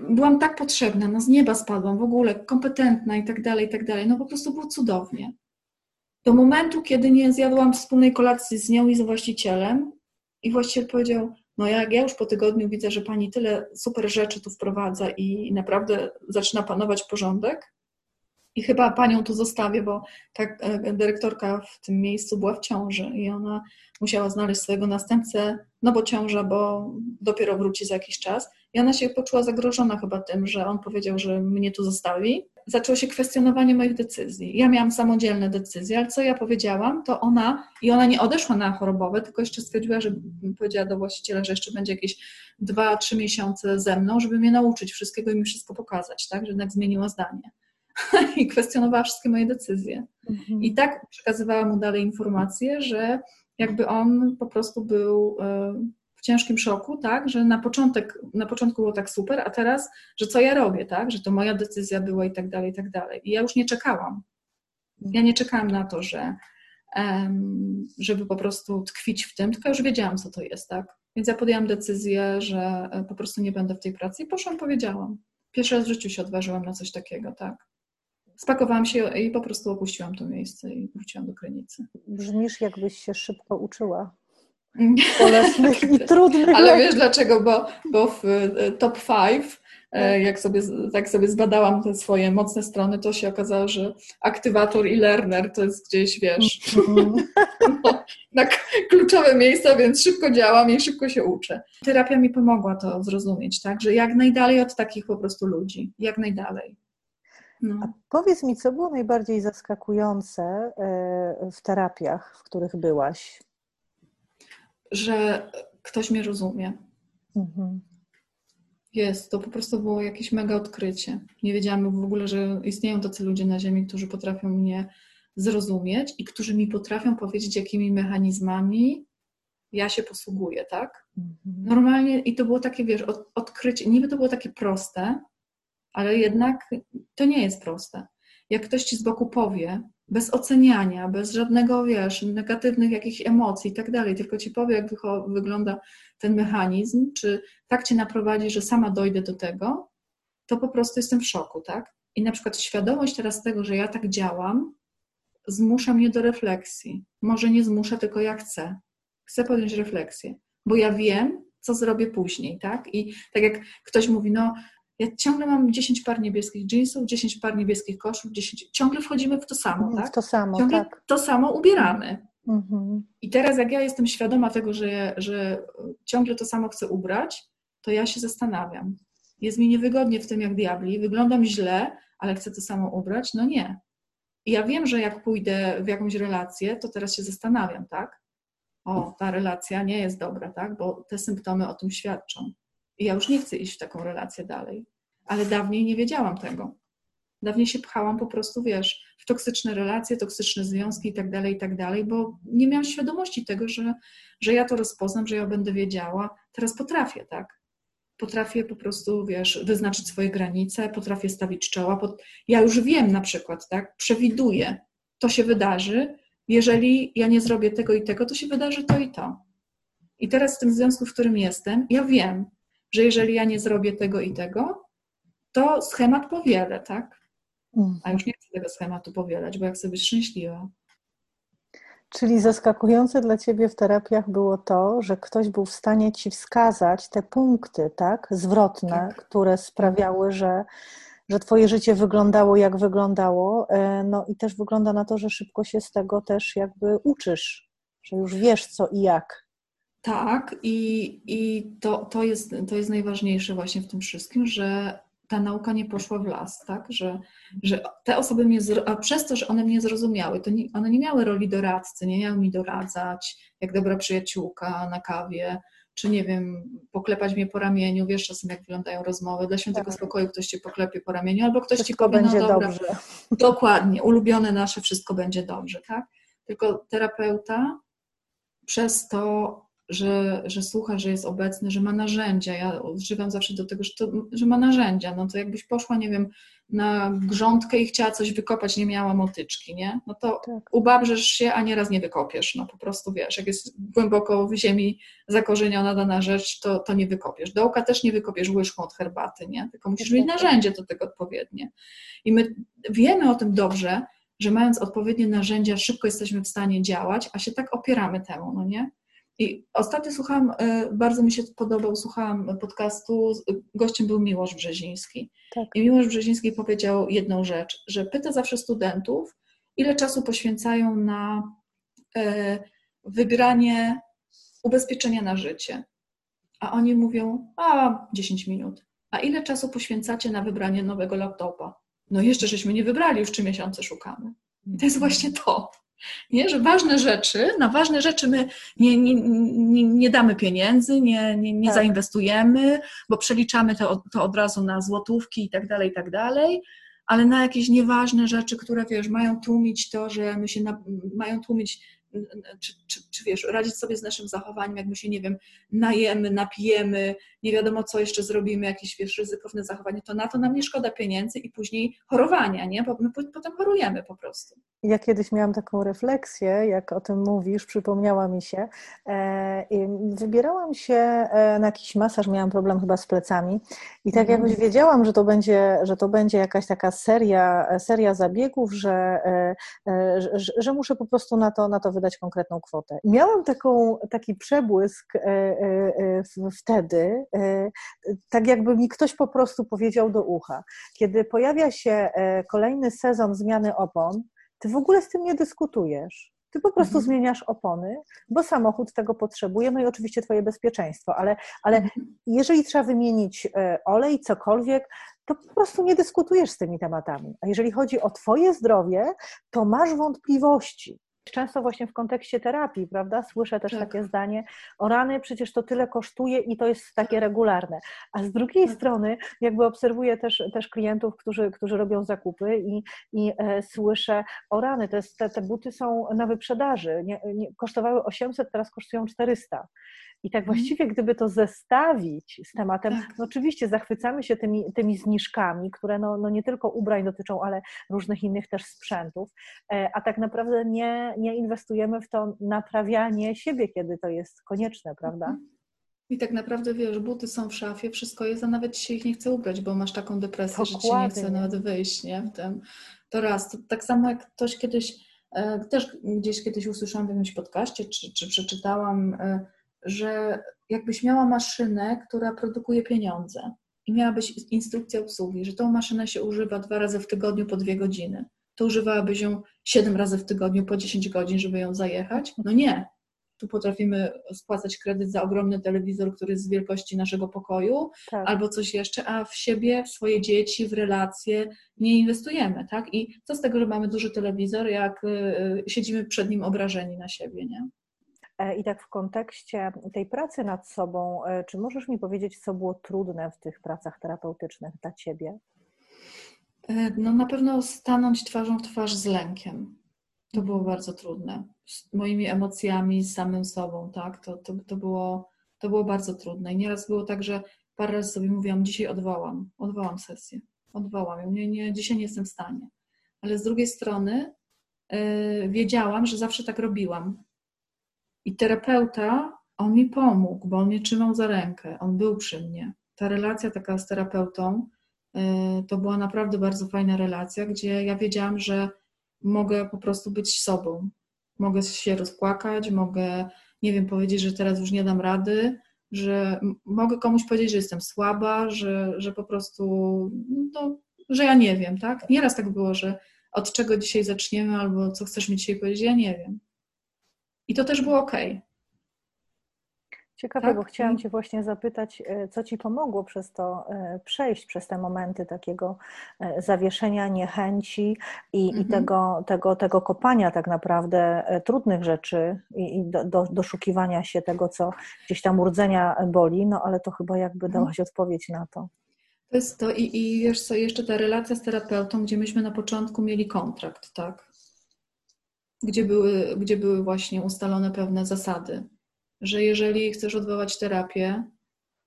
byłam tak potrzebna, no z nieba spadłam, w ogóle kompetentna i tak dalej, i tak dalej. No po prostu było cudownie. Do momentu, kiedy nie zjadłam wspólnej kolacji z nią i z właścicielem i właściciel powiedział, no jak ja już po tygodniu widzę, że pani tyle super rzeczy tu wprowadza i naprawdę zaczyna panować porządek, i chyba panią tu zostawię, bo tak dyrektorka w tym miejscu była w ciąży i ona musiała znaleźć swojego następcę, no bo ciąża, bo dopiero wróci za jakiś czas. I ona się poczuła zagrożona chyba tym, że on powiedział, że mnie tu zostawi. Zaczęło się kwestionowanie moich decyzji. Ja miałam samodzielne decyzje, ale co ja powiedziałam, to ona, i ona nie odeszła na chorobowe, tylko jeszcze stwierdziła, że powiedziała do właściciela, że jeszcze będzie jakieś dwa, trzy miesiące ze mną, żeby mnie nauczyć wszystkiego i mi wszystko pokazać, tak? Że jednak zmieniła zdanie. i kwestionowała wszystkie moje decyzje. Mhm. I tak przekazywała mu dalej informacje, że jakby on po prostu był e, w ciężkim szoku, tak, że na, początek, na początku było tak super, a teraz, że co ja robię, tak, że to moja decyzja była i tak dalej, i tak dalej. I ja już nie czekałam. Ja nie czekałam na to, że żeby po prostu tkwić w tym, tylko już wiedziałam, co to jest, tak. Więc ja podjęłam decyzję, że e, po prostu nie będę w tej pracy i poszłam, powiedziałam. Pierwszy raz w życiu się odważyłam na coś takiego, tak spakowałam się i po prostu opuściłam to miejsce i wróciłam do Krynicy. Brzmisz, jakbyś się szybko uczyła. Bolesnych i trudnych. Ale wiesz dlaczego? Bo, bo w e, top 5, e, jak sobie, tak sobie zbadałam te swoje mocne strony, to się okazało, że aktywator i learner to jest gdzieś, wiesz, no, na kluczowe miejsca, więc szybko działam i szybko się uczę. Terapia mi pomogła to zrozumieć, tak, że jak najdalej od takich po prostu ludzi, jak najdalej. No. A powiedz mi, co było najbardziej zaskakujące e, w terapiach, w których byłaś? Że ktoś mnie rozumie. Mhm. Jest, to po prostu było jakieś mega odkrycie. Nie wiedziałam w ogóle, że istnieją tacy ludzie na Ziemi, którzy potrafią mnie zrozumieć i którzy mi potrafią powiedzieć, jakimi mechanizmami ja się posługuję, tak? Mhm. Normalnie i to było takie, wiesz, od, odkrycie, niby to było takie proste, ale jednak to nie jest proste. Jak ktoś ci z boku powie, bez oceniania, bez żadnego, wiesz, negatywnych jakichś emocji i tak dalej, tylko ci powie, jak wygląda ten mechanizm, czy tak cię naprowadzi, że sama dojdę do tego, to po prostu jestem w szoku, tak? I na przykład świadomość teraz tego, że ja tak działam, zmusza mnie do refleksji. Może nie zmusza, tylko ja chcę. Chcę podjąć refleksję, bo ja wiem, co zrobię później, tak? I tak jak ktoś mówi, no ja ciągle mam 10 par niebieskich jeansów, 10 par niebieskich koszul, 10, ciągle wchodzimy w to samo, tak? W to samo, ciągle tak. to samo ubieramy. Mhm. I teraz jak ja jestem świadoma tego, że, że ciągle to samo chcę ubrać, to ja się zastanawiam. Jest mi niewygodnie w tym jak diabli, wyglądam źle, ale chcę to samo ubrać? No nie. I ja wiem, że jak pójdę w jakąś relację, to teraz się zastanawiam, tak? O, ta relacja nie jest dobra, tak? Bo te symptomy o tym świadczą. I ja już nie chcę iść w taką relację dalej. Ale dawniej nie wiedziałam tego. Dawniej się pchałam po prostu, wiesz, w toksyczne relacje, toksyczne związki i tak dalej, i tak dalej, bo nie miałam świadomości tego, że, że ja to rozpoznam, że ja będę wiedziała. Teraz potrafię, tak? Potrafię po prostu, wiesz, wyznaczyć swoje granice, potrafię stawić czoła. Ja już wiem na przykład, tak? Przewiduję, to się wydarzy. Jeżeli ja nie zrobię tego i tego, to się wydarzy to i to. I teraz w tym związku, w którym jestem, ja wiem, że jeżeli ja nie zrobię tego i tego, to schemat powielę, tak? A już nie chcę tego schematu powielać, bo ja chcę być szczęśliwa. Czyli zaskakujące dla Ciebie w terapiach było to, że ktoś był w stanie Ci wskazać te punkty, tak, zwrotne, tak. które sprawiały, że, że Twoje życie wyglądało jak wyglądało. E, no i też wygląda na to, że szybko się z tego też jakby uczysz, że już wiesz co i jak. Tak, i, i to, to, jest, to jest najważniejsze właśnie w tym wszystkim, że ta nauka nie poszła w las, tak? Że, że te osoby mnie, a przez to, że one mnie zrozumiały, to nie, one nie miały roli doradcy, nie miały mi doradzać, jak dobra przyjaciółka na kawie, czy nie wiem, poklepać mnie po ramieniu, wiesz czasem jak wyglądają rozmowy, dla świętego tak. spokoju ktoś cię poklepie po ramieniu, albo ktoś wszystko ci powie, będzie no dobra, dobrze. dokładnie, ulubione nasze, wszystko będzie dobrze, tak? Tylko terapeuta przez to że, że słucha, że jest obecny, że ma narzędzia. Ja używam zawsze do tego, że, to, że ma narzędzia. No to jakbyś poszła, nie wiem, na grządkę i chciała coś wykopać, nie miała motyczki, nie? No to tak. ubabrzesz się, a nieraz nie wykopiesz. No po prostu wiesz, jak jest głęboko w ziemi zakorzeniona dana rzecz, to, to nie wykopiesz. Dołka też nie wykopiesz łyżką od herbaty, nie? Tylko musisz mieć narzędzie do tego odpowiednie. I my wiemy o tym dobrze, że mając odpowiednie narzędzia, szybko jesteśmy w stanie działać, a się tak opieramy temu, no nie? I ostatnio słuchałam, e, bardzo mi się podobał, słuchałam podcastu, gościem był Miłosz Brzeziński. Tak. I Miłosz Brzeziński powiedział jedną rzecz, że pyta zawsze studentów, ile czasu poświęcają na e, wybieranie ubezpieczenia na życie. A oni mówią, a 10 minut. A ile czasu poświęcacie na wybranie nowego laptopa? No jeszcze żeśmy nie wybrali, już trzy miesiące szukamy. I to jest właśnie to. Nie? Że ważne rzeczy, na ważne rzeczy my nie, nie, nie, nie damy pieniędzy, nie, nie, nie tak. zainwestujemy, bo przeliczamy to, to od razu na złotówki i tak dalej, i tak dalej, ale na jakieś nieważne rzeczy, które wiesz, mają tłumić to, że my się na, mają tłumić czy, czy, czy wiesz, radzić sobie z naszym zachowaniem, jak my się, nie wiem, najemy, napijemy, nie wiadomo co jeszcze zrobimy, jakieś, wiesz, ryzykowne zachowanie, to na to nam nie szkoda pieniędzy i później chorowania, nie? Bo my potem chorujemy po prostu. Ja kiedyś miałam taką refleksję, jak o tym mówisz, przypomniała mi się. E, wybierałam się e, na jakiś masaż, miałam problem chyba z plecami i tak mhm. jakoś wiedziałam, że to będzie, że to będzie jakaś taka seria, seria zabiegów, że, e, że, że muszę po prostu na to, na to wydać konkretną kwotę. Miałam taką, taki przebłysk wtedy, tak jakby mi ktoś po prostu powiedział do ucha. Kiedy pojawia się kolejny sezon zmiany opon, ty w ogóle z tym nie dyskutujesz. Ty po prostu mhm. zmieniasz opony, bo samochód tego potrzebuje, no i oczywiście Twoje bezpieczeństwo, ale, ale mhm. jeżeli trzeba wymienić e, olej, cokolwiek, to po prostu nie dyskutujesz z tymi tematami. A jeżeli chodzi o Twoje zdrowie, to masz wątpliwości. Często właśnie w kontekście terapii, prawda, słyszę też tak. takie zdanie, o rany przecież to tyle kosztuje i to jest takie regularne. A z drugiej tak. strony jakby obserwuję też, też klientów, którzy, którzy robią zakupy i, i e, słyszę, o rany, to jest, te, te buty są na wyprzedaży, nie, nie, kosztowały 800, teraz kosztują 400. I tak mhm. właściwie, gdyby to zestawić z tematem, tak. no oczywiście zachwycamy się tymi, tymi zniżkami, które no, no nie tylko ubrań dotyczą, ale różnych innych też sprzętów, e, a tak naprawdę nie, nie inwestujemy w to naprawianie siebie, kiedy to jest konieczne, prawda? Mhm. I tak naprawdę wiesz, buty są w szafie, wszystko jest, a nawet się ich nie chce ubrać, bo masz taką depresję, Dokładnie. że ci nie chce nawet wyjść, nie? W tym. To raz. To tak samo jak ktoś kiedyś, e, też gdzieś kiedyś usłyszałam w jakimś podcaście, czy, czy przeczytałam, e, że jakbyś miała maszynę, która produkuje pieniądze i miałabyś instrukcję obsługi, że tą maszynę się używa dwa razy w tygodniu po dwie godziny, to używałabyś ją siedem razy w tygodniu po 10 godzin, żeby ją zajechać? No nie. Tu potrafimy spłacać kredyt za ogromny telewizor, który jest z wielkości naszego pokoju, tak. albo coś jeszcze, a w siebie, w swoje dzieci, w relacje nie inwestujemy, tak? I co z tego, że mamy duży telewizor, jak y, y, siedzimy przed nim obrażeni na siebie, nie? E, I tak w kontekście tej pracy nad sobą, e, czy możesz mi powiedzieć, co było trudne w tych pracach terapeutycznych dla Ciebie? E, no na pewno stanąć twarzą w twarz z lękiem. To było bardzo trudne. Z moimi emocjami, z samym sobą, tak? To, to, to, było, to było bardzo trudne. I nieraz było tak, że parę razy sobie mówiłam, dzisiaj odwołam, odwołam sesję, odwołam ją, nie, nie, dzisiaj nie jestem w stanie. Ale z drugiej strony yy, wiedziałam, że zawsze tak robiłam, i terapeuta, on mi pomógł, bo on mnie trzymał za rękę, on był przy mnie. Ta relacja taka z terapeutą y, to była naprawdę bardzo fajna relacja, gdzie ja wiedziałam, że mogę po prostu być sobą. Mogę się rozpłakać, mogę, nie wiem, powiedzieć, że teraz już nie dam rady, że mogę komuś powiedzieć, że jestem słaba, że, że po prostu, no, że ja nie wiem, tak? Nieraz tak było, że od czego dzisiaj zaczniemy, albo co chcesz mi dzisiaj powiedzieć, ja nie wiem. I to też było ok. Ciekawe, tak? bo chciałam Cię właśnie zapytać, e, co Ci pomogło przez to e, przejść, przez te momenty takiego e, zawieszenia, niechęci i, mhm. i tego, tego, tego kopania tak naprawdę trudnych rzeczy i, i do, do, doszukiwania się tego, co gdzieś tam urdzenia boli, no ale to chyba jakby mhm. dałaś odpowiedź na to. To jest to i, i wiesz co, jeszcze ta relacja z terapeutą, gdzie myśmy na początku mieli kontrakt, tak? Gdzie były, gdzie były właśnie ustalone pewne zasady, że jeżeli chcesz odwołać terapię,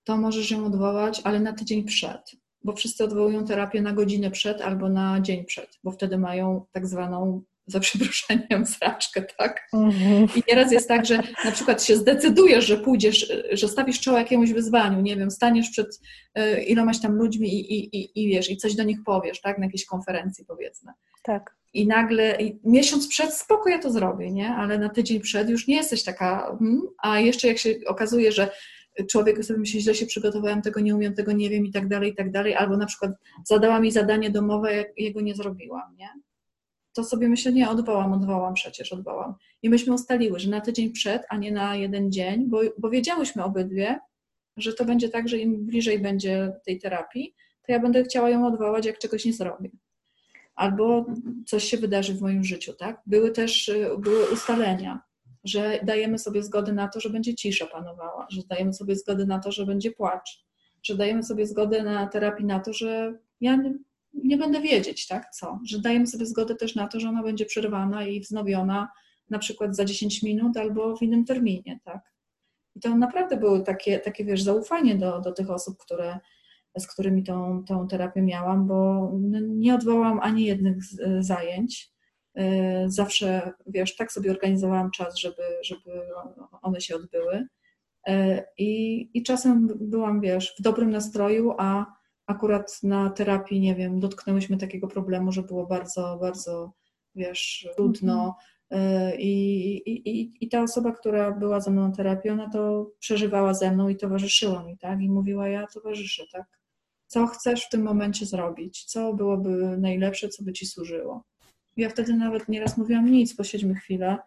to możesz ją odwołać, ale na tydzień przed. bo wszyscy odwołują terapię na godzinę przed albo na dzień przed, bo wtedy mają tak zwaną za przeproszeniem zraczkę, tak? Mhm. I nieraz jest tak, że na przykład się zdecydujesz, że pójdziesz, że stawisz czoło jakiemuś wyzwaniu, nie wiem, staniesz przed y, ilomaś tam ludźmi i, i, i, i wiesz, i coś do nich powiesz, tak? Na jakiejś konferencji powiedzmy. Tak. I nagle, miesiąc przed, spoko, ja to zrobię, nie? Ale na tydzień przed już nie jesteś taka, hmm? a jeszcze jak się okazuje, że człowiek sobie myśli, źle się przygotowałem, tego nie umiem, tego nie wiem i tak dalej, i tak dalej, albo na przykład zadała mi zadanie domowe, jego nie zrobiłam, nie? To sobie myślę, nie, odwołam, odwołam przecież, odwołam. I myśmy ustaliły, że na tydzień przed, a nie na jeden dzień, bo, bo wiedziałyśmy obydwie, że to będzie tak, że im bliżej będzie tej terapii, to ja będę chciała ją odwołać, jak czegoś nie zrobię. Albo coś się wydarzy w moim życiu, tak? Były też były ustalenia, że dajemy sobie zgodę na to, że będzie cisza panowała, że dajemy sobie zgodę na to, że będzie płacz, że dajemy sobie zgodę na terapii na to, że ja nie, nie będę wiedzieć, tak, co, że dajemy sobie zgodę też na to, że ona będzie przerwana i wznowiona na przykład za 10 minut albo w innym terminie, tak. I to naprawdę było takie, takie wiesz, zaufanie do, do tych osób, które, z którymi tą, tą terapię miałam, bo nie odwołam ani jednych zajęć, Y, zawsze, wiesz, tak sobie organizowałam czas, żeby, żeby one się odbyły. Y, I, I czasem byłam, wiesz, w dobrym nastroju, a akurat na terapii, nie wiem, dotknęłyśmy takiego problemu, że było bardzo, bardzo, wiesz, trudno. Y, I, i, I ta osoba, która była ze mną na terapii, ona to przeżywała ze mną i towarzyszyła mi, tak? I mówiła, ja towarzyszę, tak? Co chcesz w tym momencie zrobić? Co byłoby najlepsze, co by ci służyło? Ja wtedy nawet nieraz mówiłam nic, posiedźmy chwilę.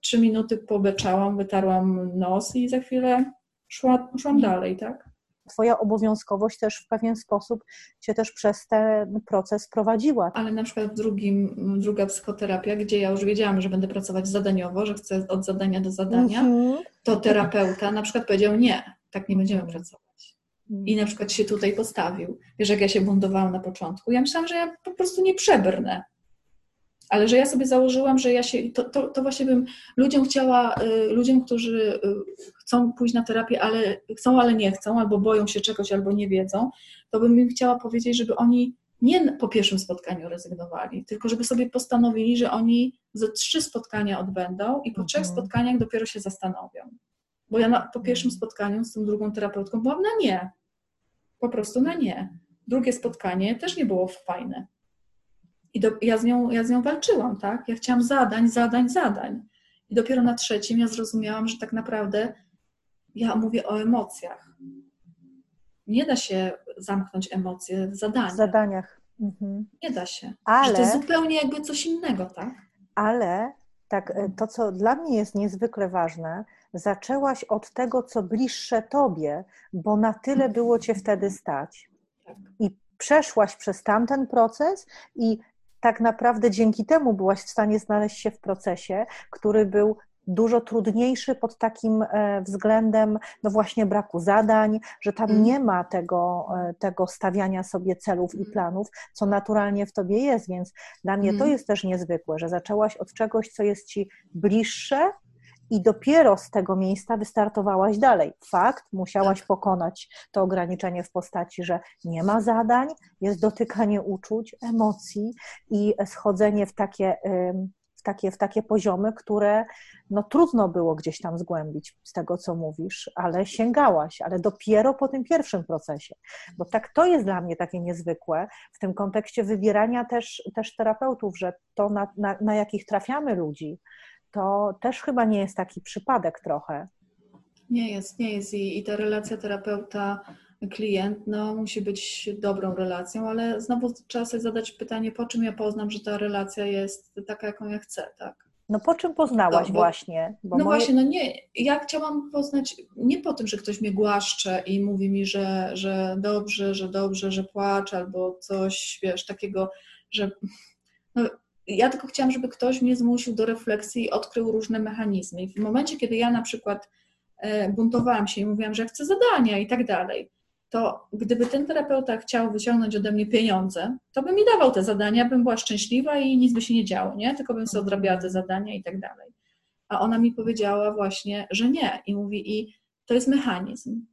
Trzy minuty pobeczałam, wytarłam nos i za chwilę szła, szłam dalej, tak? Twoja obowiązkowość też w pewien sposób cię też przez ten proces prowadziła. Ale na przykład w drugim, druga psychoterapia, gdzie ja już wiedziałam, że będę pracować zadaniowo, że chcę od zadania do zadania, mm-hmm. to terapeuta na przykład powiedział nie, tak nie będziemy pracować. I na przykład się tutaj postawił. Wiesz, jak ja się buntowałam na początku, ja myślałam, że ja po prostu nie przebrnę ale że ja sobie założyłam, że ja się, to, to, to właśnie bym ludziom chciała, y, ludziom, którzy y, chcą pójść na terapię, ale chcą, ale nie chcą, albo boją się czegoś, albo nie wiedzą, to bym im chciała powiedzieć, żeby oni nie po pierwszym spotkaniu rezygnowali, tylko żeby sobie postanowili, że oni ze trzy spotkania odbędą i po trzech mhm. spotkaniach dopiero się zastanowią. Bo ja na, po pierwszym spotkaniu z tą drugą terapeutką byłam na nie. Po prostu na nie. Drugie spotkanie też nie było fajne. I do, ja, z nią, ja z nią walczyłam, tak? Ja chciałam zadań, zadań, zadań. I dopiero na trzecim ja zrozumiałam, że tak naprawdę ja mówię o emocjach. Nie da się zamknąć emocje w zadaniach. W zadaniach. Mhm. Nie da się. Ale, że to jest zupełnie jakby coś innego, tak? Ale tak, e, to co dla mnie jest niezwykle ważne, zaczęłaś od tego, co bliższe tobie, bo na tyle było cię wtedy stać. Tak. I przeszłaś przez tamten proces i tak naprawdę dzięki temu byłaś w stanie znaleźć się w procesie, który był dużo trudniejszy pod takim e, względem, no właśnie braku zadań, że tam mm. nie ma tego, e, tego stawiania sobie celów i mm. planów, co naturalnie w tobie jest, więc dla mnie to mm. jest też niezwykłe, że zaczęłaś od czegoś, co jest ci bliższe, i dopiero z tego miejsca wystartowałaś dalej. Fakt, musiałaś tak. pokonać to ograniczenie w postaci, że nie ma zadań, jest dotykanie uczuć, emocji i schodzenie w takie, w takie, w takie poziomy, które no, trudno było gdzieś tam zgłębić z tego, co mówisz, ale sięgałaś, ale dopiero po tym pierwszym procesie. Bo tak to jest dla mnie takie niezwykłe w tym kontekście wybierania też, też terapeutów, że to, na, na, na jakich trafiamy ludzi, to też chyba nie jest taki przypadek trochę. Nie jest, nie jest i, i ta relacja terapeuta-klient no, musi być dobrą relacją, ale znowu trzeba sobie zadać pytanie, po czym ja poznam, że ta relacja jest taka, jaką ja chcę, tak? No po czym poznałaś no, bo, właśnie? no moje... właśnie, no nie, ja chciałam poznać nie po tym, że ktoś mnie głaszcze i mówi mi, że, że dobrze, że dobrze, że płacze albo coś, wiesz, takiego, że no, ja tylko chciałam, żeby ktoś mnie zmusił do refleksji i odkrył różne mechanizmy. I w momencie, kiedy ja na przykład e, buntowałam się i mówiłam, że chcę zadania i tak dalej, to gdyby ten terapeuta chciał wyciągnąć ode mnie pieniądze, to by mi dawał te zadania, bym była szczęśliwa i nic by się nie działo, nie? Tylko bym sobie odrabiała te zadania i tak dalej. A ona mi powiedziała właśnie, że nie. I mówi, i to jest mechanizm,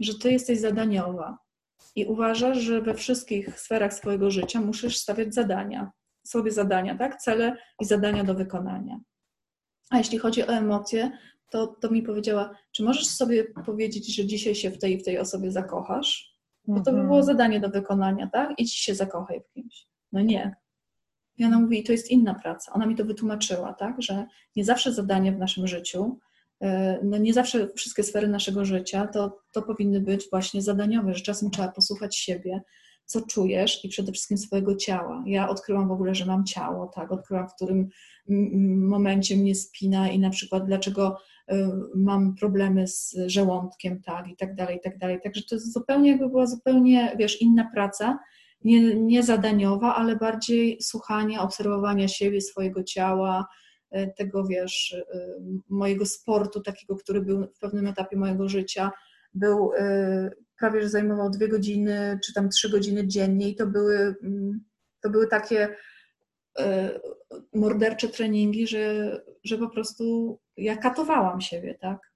że ty jesteś zadaniowa, i uważasz, że we wszystkich sferach swojego życia musisz stawiać zadania, sobie zadania, tak? Cele i zadania do wykonania. A jeśli chodzi o emocje, to, to mi powiedziała, czy możesz sobie powiedzieć, że dzisiaj się w tej w tej osobie zakochasz? Bo to by było mhm. zadanie do wykonania, tak? Idź się zakochaj w kimś. No nie. I ona mówi, to jest inna praca. Ona mi to wytłumaczyła, tak? Że nie zawsze zadanie w naszym życiu, e, no nie zawsze wszystkie sfery naszego życia to, to powinny być właśnie zadaniowe, że czasem trzeba posłuchać siebie, co czujesz i przede wszystkim swojego ciała. Ja odkryłam w ogóle, że mam ciało, tak? Odkryłam, w którym momencie mnie spina i na przykład dlaczego y, mam problemy z żołądkiem, tak, i tak dalej, i tak dalej. Także to jest zupełnie jakby była zupełnie, wiesz, inna praca, nie, nie zadaniowa, ale bardziej słuchania, obserwowania siebie, swojego ciała, y, tego, wiesz, y, mojego sportu, takiego, który był w pewnym etapie mojego życia, był prawie, że zajmował dwie godziny, czy tam trzy godziny dziennie i to były, mm, to były takie E, mordercze treningi, że, że po prostu ja katowałam siebie, tak?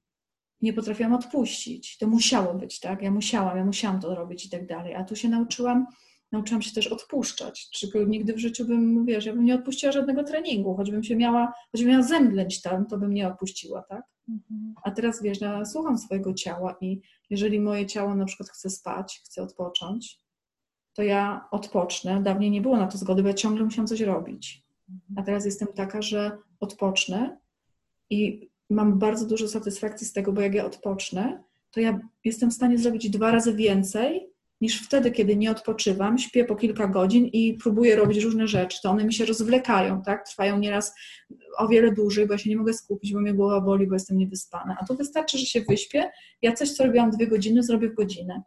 Nie potrafiłam odpuścić. To musiało być, tak? Ja musiałam, ja musiałam to robić i tak dalej. A tu się nauczyłam, nauczyłam się też odpuszczać. Czego nigdy w życiu bym, wiesz, ja bym nie odpuściła żadnego treningu, choćbym się miała, choćbym miała zemdleć tam, to bym nie odpuściła, tak? Mhm. A teraz, wiesz, ja słucham swojego ciała i jeżeli moje ciało na przykład chce spać, chce odpocząć, to ja odpocznę. Dawniej nie było na to zgody, bo ja ciągle musiałam coś robić. A teraz jestem taka, że odpocznę i mam bardzo dużo satysfakcji z tego, bo jak ja odpocznę, to ja jestem w stanie zrobić dwa razy więcej niż wtedy, kiedy nie odpoczywam, śpię po kilka godzin i próbuję robić różne rzeczy. To one mi się rozwlekają, tak? Trwają nieraz o wiele dłużej, bo ja się nie mogę skupić, bo mnie głowa boli, bo jestem niewyspana. A tu wystarczy, że się wyśpię, ja coś, co robiłam dwie godziny, zrobię w godzinę.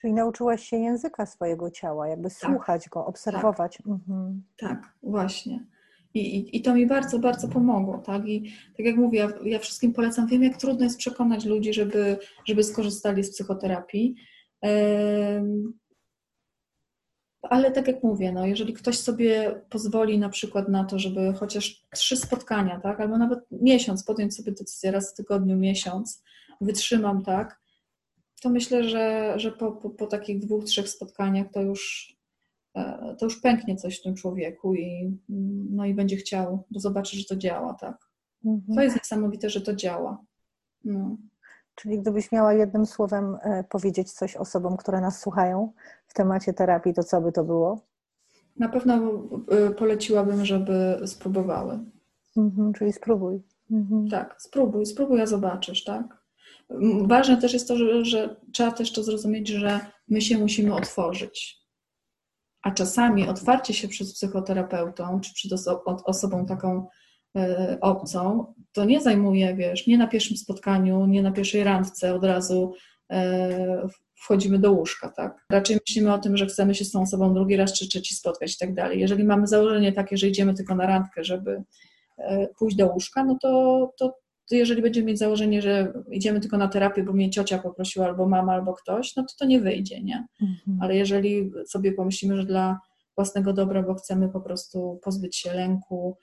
Czyli nauczyłaś się języka swojego ciała, jakby tak. słuchać go, obserwować. Tak, mhm. tak właśnie. I, i, I, to mi bardzo, bardzo pomogło, tak? I tak jak mówię, ja, ja, wszystkim polecam, wiem jak trudno jest przekonać ludzi, żeby, żeby skorzystali z psychoterapii. Ale tak jak mówię, no, jeżeli ktoś sobie pozwoli na przykład na to, żeby chociaż trzy spotkania, tak, albo nawet miesiąc, podjąć sobie decyzję raz w tygodniu, miesiąc, wytrzymam, tak, to myślę, że, że po, po, po takich dwóch, trzech spotkaniach to już, e, to już pęknie coś w tym człowieku i, no i będzie chciał, bo zobaczy, że to działa, tak. Mhm. To jest niesamowite, że to działa. No. Czyli gdybyś miała jednym słowem e, powiedzieć coś osobom, które nas słuchają w temacie terapii, to co by to było? Na pewno e, poleciłabym, żeby spróbowały. Mhm, czyli spróbuj. Mhm. Tak, spróbuj, spróbuj, a zobaczysz, tak? Ważne też jest to, że, że trzeba też to zrozumieć, że my się musimy otworzyć. A czasami otwarcie się przed psychoterapeutą, czy przed oso osobą taką obcą, to nie zajmuje, wiesz, nie na pierwszym spotkaniu, nie na pierwszej randce od razu y, wchodzimy do łóżka, tak? Raczej myślimy o tym, że chcemy się z tą osobą drugi raz czy trzeci spotkać i tak dalej. Jeżeli mamy założenie takie, że idziemy tylko na randkę, żeby y, pójść do łóżka, no to, to to jeżeli będziemy mieć założenie, że idziemy tylko na terapię, bo mnie ciocia poprosiła, albo mama, albo ktoś, no to to nie wyjdzie, nie? Mhm. Ale jeżeli sobie pomyślimy, że dla własnego dobra, bo chcemy po prostu pozbyć się lęku,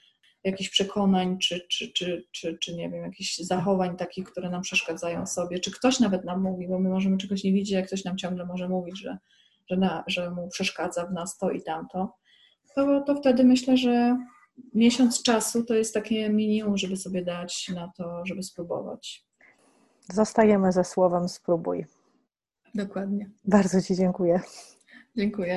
jakichś przekonań, czy, czy, czy, czy, czy nie wiem, jakichś zachowań takich, które nam przeszkadzają sobie, czy ktoś nawet nam mówi, bo my możemy czegoś nie widzieć, jak ktoś nam ciągle może mówić, że, że, na, że mu przeszkadza w nas to i tamto, to, to wtedy myślę, że miesiąc czasu to jest takie minimum, żeby sobie dać na to, żeby spróbować. Zostajemy ze słowem spróbuj. Dokładnie. Bardzo Ci dziękuję. Dziękuję.